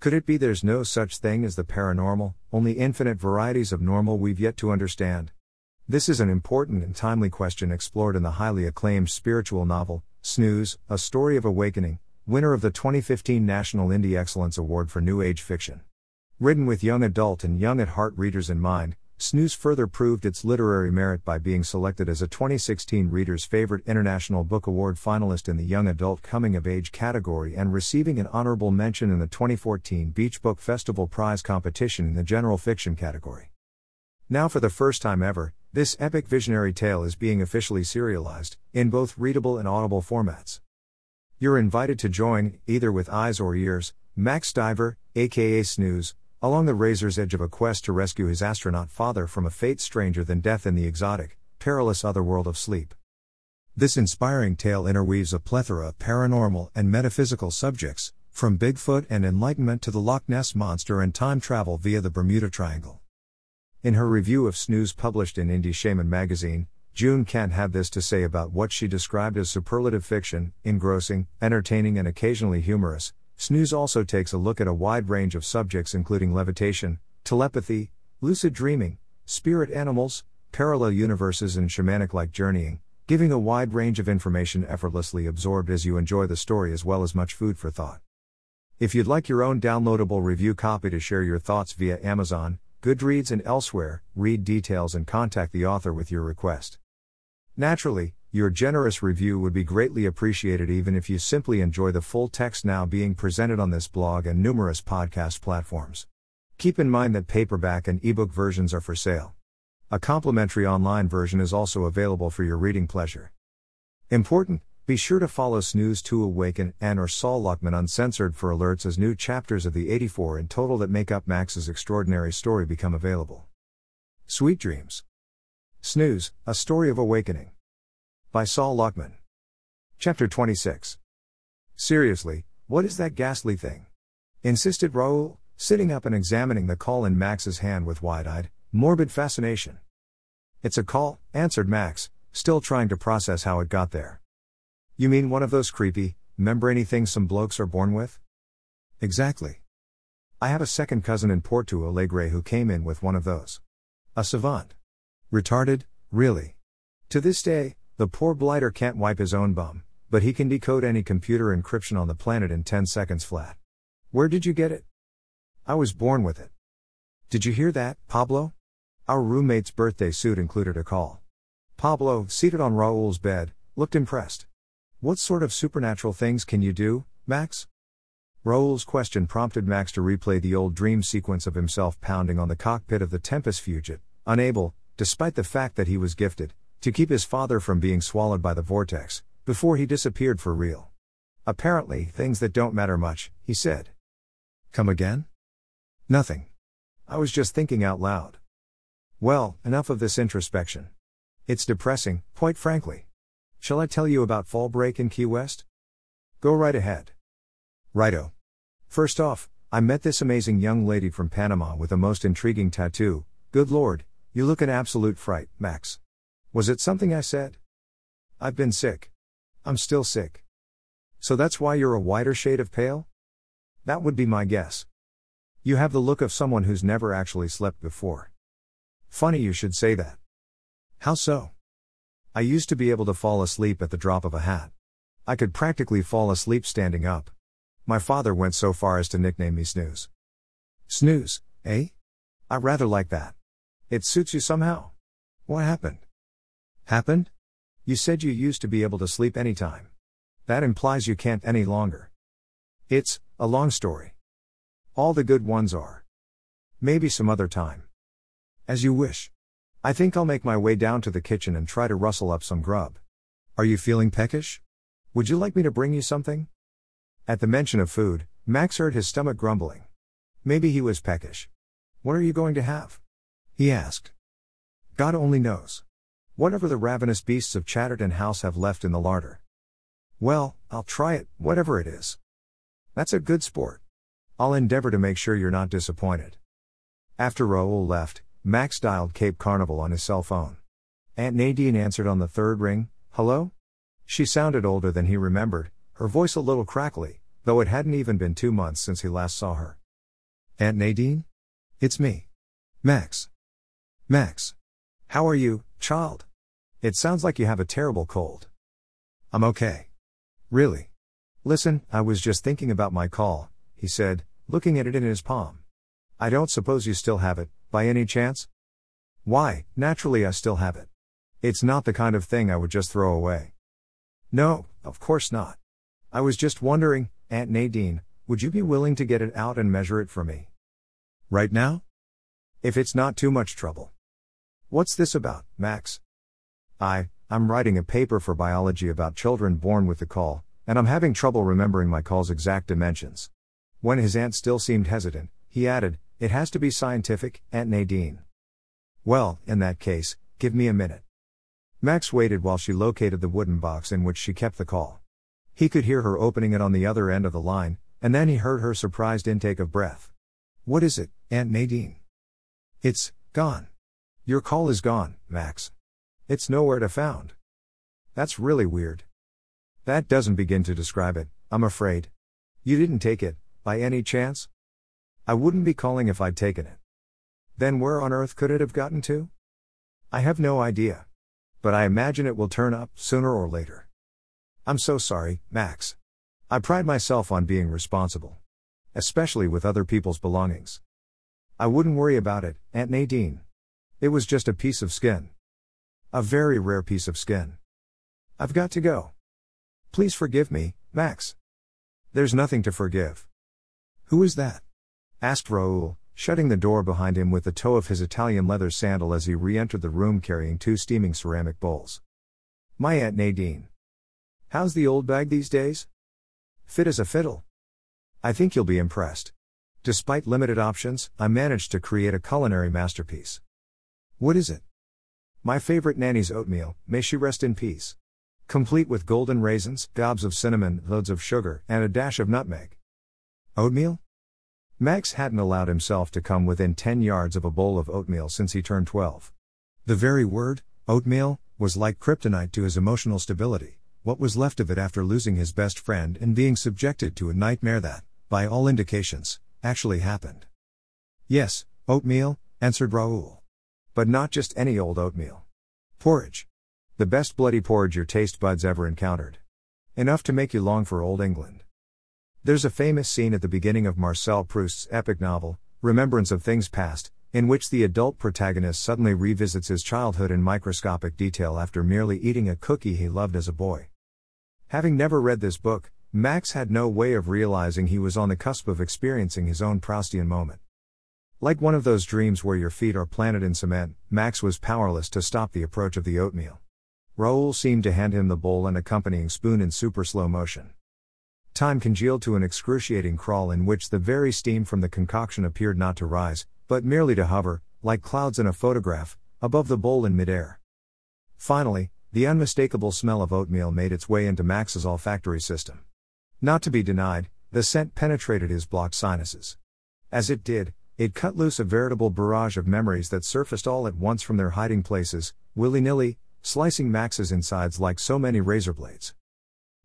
Could it be there's no such thing as the paranormal, only infinite varieties of normal we've yet to understand? This is an important and timely question explored in the highly acclaimed spiritual novel, Snooze, A Story of Awakening, winner of the 2015 National Indie Excellence Award for New Age Fiction. Written with young adult and young at heart readers in mind, Snooze further proved its literary merit by being selected as a 2016 Reader's Favorite International Book Award finalist in the Young Adult Coming of Age category and receiving an honorable mention in the 2014 Beach Book Festival Prize competition in the General Fiction category. Now, for the first time ever, this epic visionary tale is being officially serialized, in both readable and audible formats. You're invited to join, either with eyes or ears, Max Diver, aka Snooze, along the razor's edge of a quest to rescue his astronaut father from a fate stranger than death in the exotic, perilous otherworld of sleep. This inspiring tale interweaves a plethora of paranormal and metaphysical subjects, from Bigfoot and enlightenment to the Loch Ness Monster and time travel via the Bermuda Triangle. In her review of Snooze published in Indie Shaman magazine, June Kent had this to say about what she described as superlative fiction, engrossing, entertaining, and occasionally humorous, Snooze also takes a look at a wide range of subjects including levitation, telepathy, lucid dreaming, spirit animals, parallel universes, and shamanic like journeying, giving a wide range of information effortlessly absorbed as you enjoy the story as well as much food for thought. If you'd like your own downloadable review copy to share your thoughts via Amazon, Goodreads, and elsewhere, read details and contact the author with your request. Naturally, your generous review would be greatly appreciated even if you simply enjoy the full text now being presented on this blog and numerous podcast platforms. Keep in mind that paperback and ebook versions are for sale. A complimentary online version is also available for your reading pleasure. Important, be sure to follow Snooze to Awaken and or Sol Luckman Uncensored for alerts as new chapters of the 84 in total that make up Max's extraordinary story become available. Sweet dreams. Snooze, A Story of Awakening. By Sol Luckman. Chapter 26. Seriously, what is that ghastly thing? Insisted Raoul, sitting up and examining the caul in Max's hand with wide eyed, morbid fascination. It's a caul, answered Max, still trying to process how it got there. You mean one of those creepy, membraney things some blokes are born with? Exactly. I have a second cousin in Porto Alegre who came in with one of those. A savant. Retarded, really. To this day, the poor blighter can't wipe his own bum, but he can decode any computer encryption on the planet in 10 seconds flat. Where did you get it? I was born with it. Did you hear that, Pablo? Our roommate's birthday suit included a caul. Pablo, seated on Raoul's bed, looked impressed. What sort of supernatural things can you do, Max? Raoul's question prompted Max to replay the old dream sequence of himself pounding on the cockpit of the Tempus Fugit, unable, despite the fact that he was gifted, to keep his father from being swallowed by the vortex, before he disappeared for real. Apparently, things that don't matter much, he said. Come again? Nothing. I was just thinking out loud. Well, enough of this introspection. It's depressing, quite frankly. Shall I tell you about fall break in Key West? Go right ahead. Righto. First off, I met this amazing young lady from Panama with a most intriguing tattoo. Good lord, you look an absolute fright, Max. Was it something I said? I've been sick. I'm still sick. So that's why you're a whiter shade of pale? That would be my guess. You have the look of someone who's never actually slept before. Funny you should say that. How so? I used to be able to fall asleep at the drop of a hat. I could practically fall asleep standing up. My father went so far as to nickname me Snooze. Snooze, eh? I rather like that. It suits you somehow. What happened? Happened? You said you used to be able to sleep anytime. That implies you can't any longer. It's a long story. All the good ones are. Maybe some other time. As you wish. I think I'll make my way down to the kitchen and try to rustle up some grub. Are you feeling peckish? Would you like me to bring you something? At the mention of food, Max heard his stomach grumbling. Maybe he was peckish. What are you going to have? He asked. God only knows. Whatever the ravenous beasts of Chatterton House have left in the larder. Well, I'll try it, whatever it is. That's a good sport. I'll endeavor to make sure you're not disappointed. After Raoul left, Max dialed Cape Canaveral on his cell phone. Aunt Nadine answered on the third ring, Hello? She sounded older than he remembered, her voice a little crackly, though it hadn't even been two months since he last saw her. Aunt Nadine? It's me. Max. Max. How are you, child? It sounds like you have a terrible cold. I'm okay. Really? Listen, I was just thinking about my caul, he said, looking at it in his palm. I don't suppose you still have it, by any chance? Why, naturally, I still have it. It's not the kind of thing I would just throw away. No, of course not. I was just wondering, Aunt Nadine, would you be willing to get it out and measure it for me? Right now? If it's not too much trouble. What's this about, Max? I, I'm writing a paper for biology about children born with the caul, and I'm having trouble remembering my caul's exact dimensions. When his aunt still seemed hesitant, he added, It has to be scientific, Aunt Nadine. Well, in that case, give me a minute. Max waited while she located the wooden box in which she kept the caul. He could hear her opening it on the other end of the line, and then he heard her surprised intake of breath. What is it, Aunt Nadine? It's gone. Your caul is gone, Max. It's nowhere to found. That's really weird. That doesn't begin to describe it, I'm afraid. You didn't take it, by any chance? I wouldn't be calling if I'd taken it. Then where on earth could it have gotten to? I have no idea. But I imagine it will turn up, sooner or later. I'm so sorry, Max. I pride myself on being responsible. Especially with other people's belongings. I wouldn't worry about it, Aunt Nadine. It was just a piece of skin. A very rare piece of skin. I've got to go. Please forgive me, Max. There's nothing to forgive. Who is that? asked Raoul, shutting the door behind him with the toe of his Italian leather sandal as he re entered the room carrying two steaming ceramic bowls. My Aunt Nadine. How's the old bag these days? Fit as a fiddle. I think you'll be impressed. Despite limited options, I managed to create a culinary masterpiece. What is it? My favorite nanny's oatmeal, may she rest in peace. Complete with golden raisins, gobs of cinnamon, loads of sugar, and a dash of nutmeg. Oatmeal? Max hadn't allowed himself to come within 10 yards of a bowl of oatmeal since he turned 12. The very word, oatmeal, was like kryptonite to his emotional stability, what was left of it after losing his best friend and being subjected to a nightmare that, by all indications, actually happened. Yes, oatmeal, answered Raoul. But not just any old oatmeal. Porridge. The best bloody porridge your taste buds ever encountered. Enough to make you long for old England. There's a famous scene at the beginning of Marcel Proust's epic novel, Remembrance of Things Past, in which the adult protagonist suddenly revisits his childhood in microscopic detail after merely eating a cookie he loved as a boy. Having never read this book, Max had no way of realizing he was on the cusp of experiencing his own Proustian moment. Like one of those dreams where your feet are planted in cement, Max was powerless to stop the approach of the oatmeal. Raoul seemed to hand him the bowl and accompanying spoon in super slow motion. Time congealed to an excruciating crawl in which the very steam from the concoction appeared not to rise, but merely to hover, like clouds in a photograph, above the bowl in midair. Finally, the unmistakable smell of oatmeal made its way into Max's olfactory system. Not to be denied, the scent penetrated his blocked sinuses. As it did, it cut loose a veritable barrage of memories that surfaced all at once from their hiding places, willy nilly, slicing Max's insides like so many razor blades.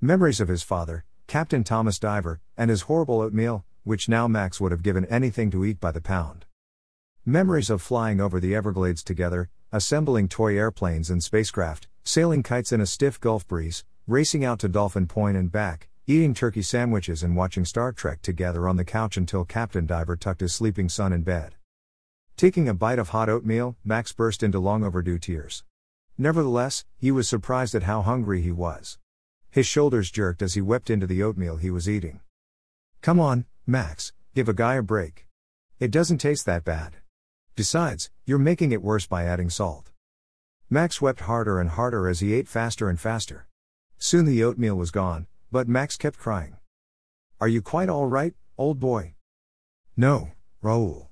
Memories of his father, Captain Thomas Diver, and his horrible oatmeal, which now Max would have given anything to eat by the pound. Memories of flying over the Everglades together, assembling toy airplanes and spacecraft, sailing kites in a stiff Gulf breeze, racing out to Dolphin Point and back, eating turkey sandwiches and watching Star Trek together on the couch until Captain Diver tucked his sleeping son in bed. Taking a bite of hot oatmeal, Max burst into long overdue tears. Nevertheless, he was surprised at how hungry he was. His shoulders jerked as he wept into the oatmeal he was eating. Come on, Max, give a guy a break. It doesn't taste that bad. Besides, you're making it worse by adding salt. Max wept harder and harder as he ate faster and faster. Soon the oatmeal was gone, but Max kept crying. Are you quite all right, old boy? No, Raoul.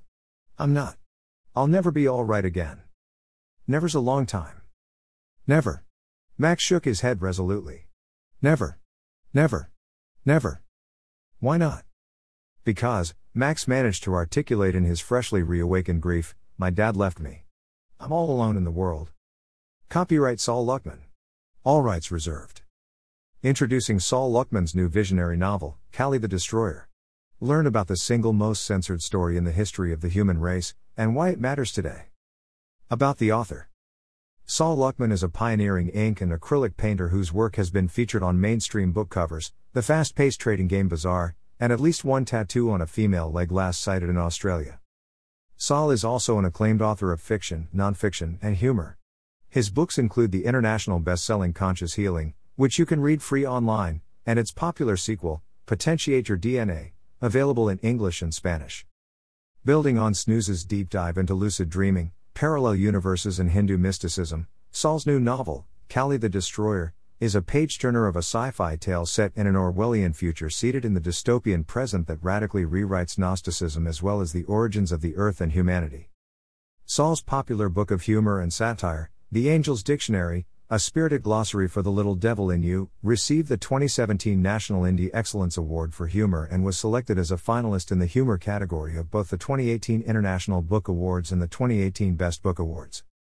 I'm not. I'll never be all right again. Never's a long time. Never. Max shook his head resolutely. Never. Never. Never. Why not? Because, Max managed to articulate in his freshly reawakened grief, my dad left me. I'm all alone in the world. Copyright Sol Luckman. All rights reserved. Introducing Sol Luckman's new visionary novel, Kali the Destroyer. Learn about the single most censored story in the history of the human race, and why it matters today. About the author Sol Luckman is a pioneering ink and acrylic painter whose work has been featured on mainstream book covers, the fast paced trading game Bazaar, and at least one tattoo on a female leg last sighted in Australia. Sol is also an acclaimed author of fiction, nonfiction, and humor. His books include the international best selling Conscious Healing, which you can read free online, and its popular sequel, Potentiate Your DNA, available in English and Spanish. Building on Snooze's deep dive into lucid dreaming, parallel universes, and Hindu mysticism, Sol's new novel, Kali the Destroyer, is a page turner of a sci fi tale set in an Orwellian future seated in the dystopian present that radically rewrites Gnosticism as well as the origins of the earth and humanity. Sol's popular book of humor and satire, The Angel's Dictionary, a spirited glossary for the little devil in you, received the 2017 National Indie Excellence Award for Humor and was selected as a finalist in the humor category of both the 2018 International Book Awards and the 2018 Best Book Awards.